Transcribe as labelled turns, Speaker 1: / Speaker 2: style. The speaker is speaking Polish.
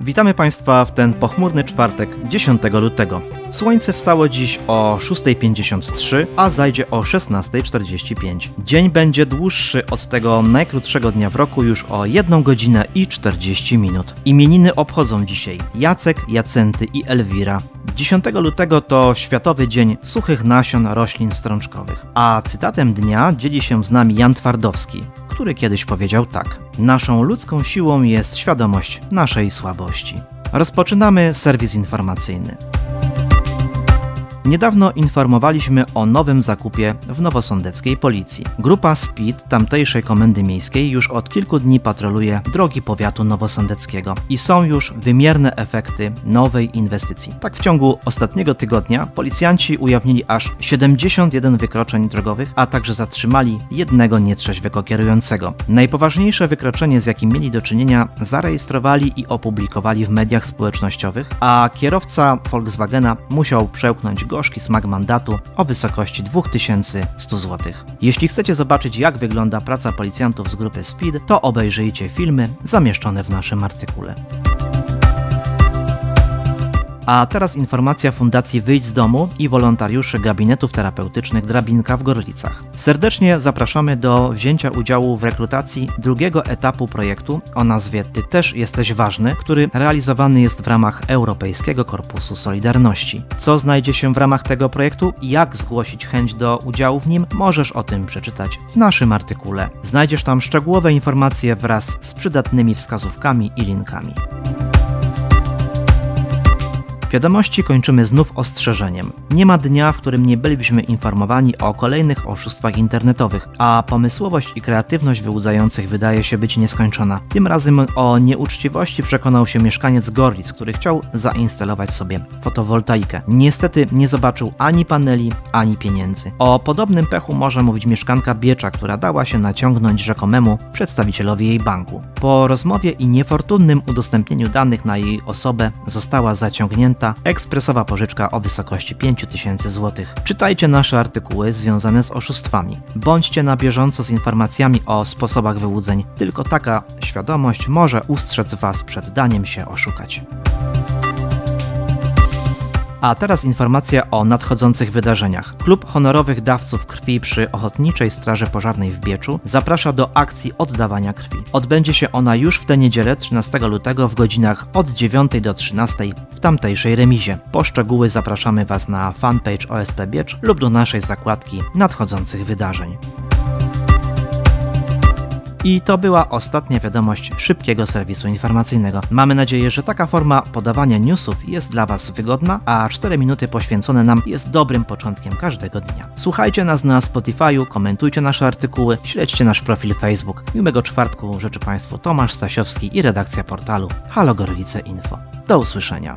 Speaker 1: Witamy Państwa w ten pochmurny czwartek 10 lutego. Słońce wstało dziś o 6.53, a zajdzie o 16.45. Dzień będzie dłuższy od tego najkrótszego dnia w roku już o 1 godzinę i 40 minut. Imieniny obchodzą dzisiaj Jacek, Jacenty i Elwira. 10 lutego to Światowy Dzień Suchych Nasion Roślin Strączkowych, a cytatem dnia dzieli się z nami Jan Twardowski, który kiedyś powiedział tak: Naszą ludzką siłą jest świadomość naszej słabości. Rozpoczynamy serwis informacyjny. Niedawno informowaliśmy o nowym zakupie w nowosądeckiej policji. Grupa SPID tamtejszej komendy miejskiej już od kilku dni patroluje drogi powiatu nowosądeckiego i są już wymierne efekty nowej inwestycji. Tak w ciągu ostatniego tygodnia policjanci ujawnili aż 71 wykroczeń drogowych, a także zatrzymali jednego nietrzeźwego kierującego. Najpoważniejsze wykroczenie, z jakim mieli do czynienia, zarejestrowali i opublikowali w mediach społecznościowych, a kierowca Volkswagena musiał przełknąć go gorzki smak mandatu o wysokości 2100 zł. Jeśli chcecie zobaczyć jak wygląda praca policjantów z grupy Speed, to obejrzyjcie filmy zamieszczone w naszym artykule. A teraz informacja Fundacji Wyjdź z Domu i wolontariuszy gabinetów terapeutycznych Drabinka w Gorlicach. Serdecznie zapraszamy do wzięcia udziału w rekrutacji drugiego etapu projektu o nazwie Ty też jesteś ważny, który realizowany jest w ramach Europejskiego Korpusu Solidarności. Co znajdzie się w ramach tego projektu i jak zgłosić chęć do udziału w nim, możesz o tym przeczytać w naszym artykule. Znajdziesz tam szczegółowe informacje wraz z przydatnymi wskazówkami i linkami. Wiadomości kończymy znów ostrzeżeniem. Nie ma dnia, w którym nie bylibyśmy informowani o kolejnych oszustwach internetowych, a pomysłowość i kreatywność wyłudzających wydaje się być nieskończona. Tym razem o nieuczciwości przekonał się mieszkaniec Gorlic, który chciał zainstalować sobie fotowoltaikę. Niestety nie zobaczył ani paneli, ani pieniędzy. O podobnym pechu może mówić mieszkanka Biecza, która dała się naciągnąć rzekomemu przedstawicielowi jej banku. Po rozmowie i niefortunnym udostępnieniu danych na jej osobę została zaciągnięta ekspresowa pożyczka o wysokości 5000 zł. Czytajcie nasze artykuły związane z oszustwami. Bądźcie na bieżąco z informacjami o sposobach wyłudzeń. Tylko taka świadomość może ustrzec Was przed daniem się oszukać. A teraz informacja o nadchodzących wydarzeniach. Klub honorowych dawców krwi przy Ochotniczej Straży Pożarnej w Bieczu zaprasza do akcji oddawania krwi. Odbędzie się ona już w tę niedzielę 13 lutego w godzinach od 9 do 13 w tamtejszej remizie. Po szczegóły zapraszamy Was na fanpage OSP Biecz lub do naszej zakładki nadchodzących wydarzeń. I to była ostatnia wiadomość szybkiego serwisu informacyjnego. Mamy nadzieję, że taka forma podawania newsów jest dla Was wygodna, a 4 minuty poświęcone nam jest dobrym początkiem każdego dnia. Słuchajcie nas na Spotify'u, komentujcie nasze artykuły, śledźcie nasz profil Facebook. Miłego czwartku życzę Państwu Tomasz Stasiowski i redakcja portalu Halo Gorlice Info. Do usłyszenia.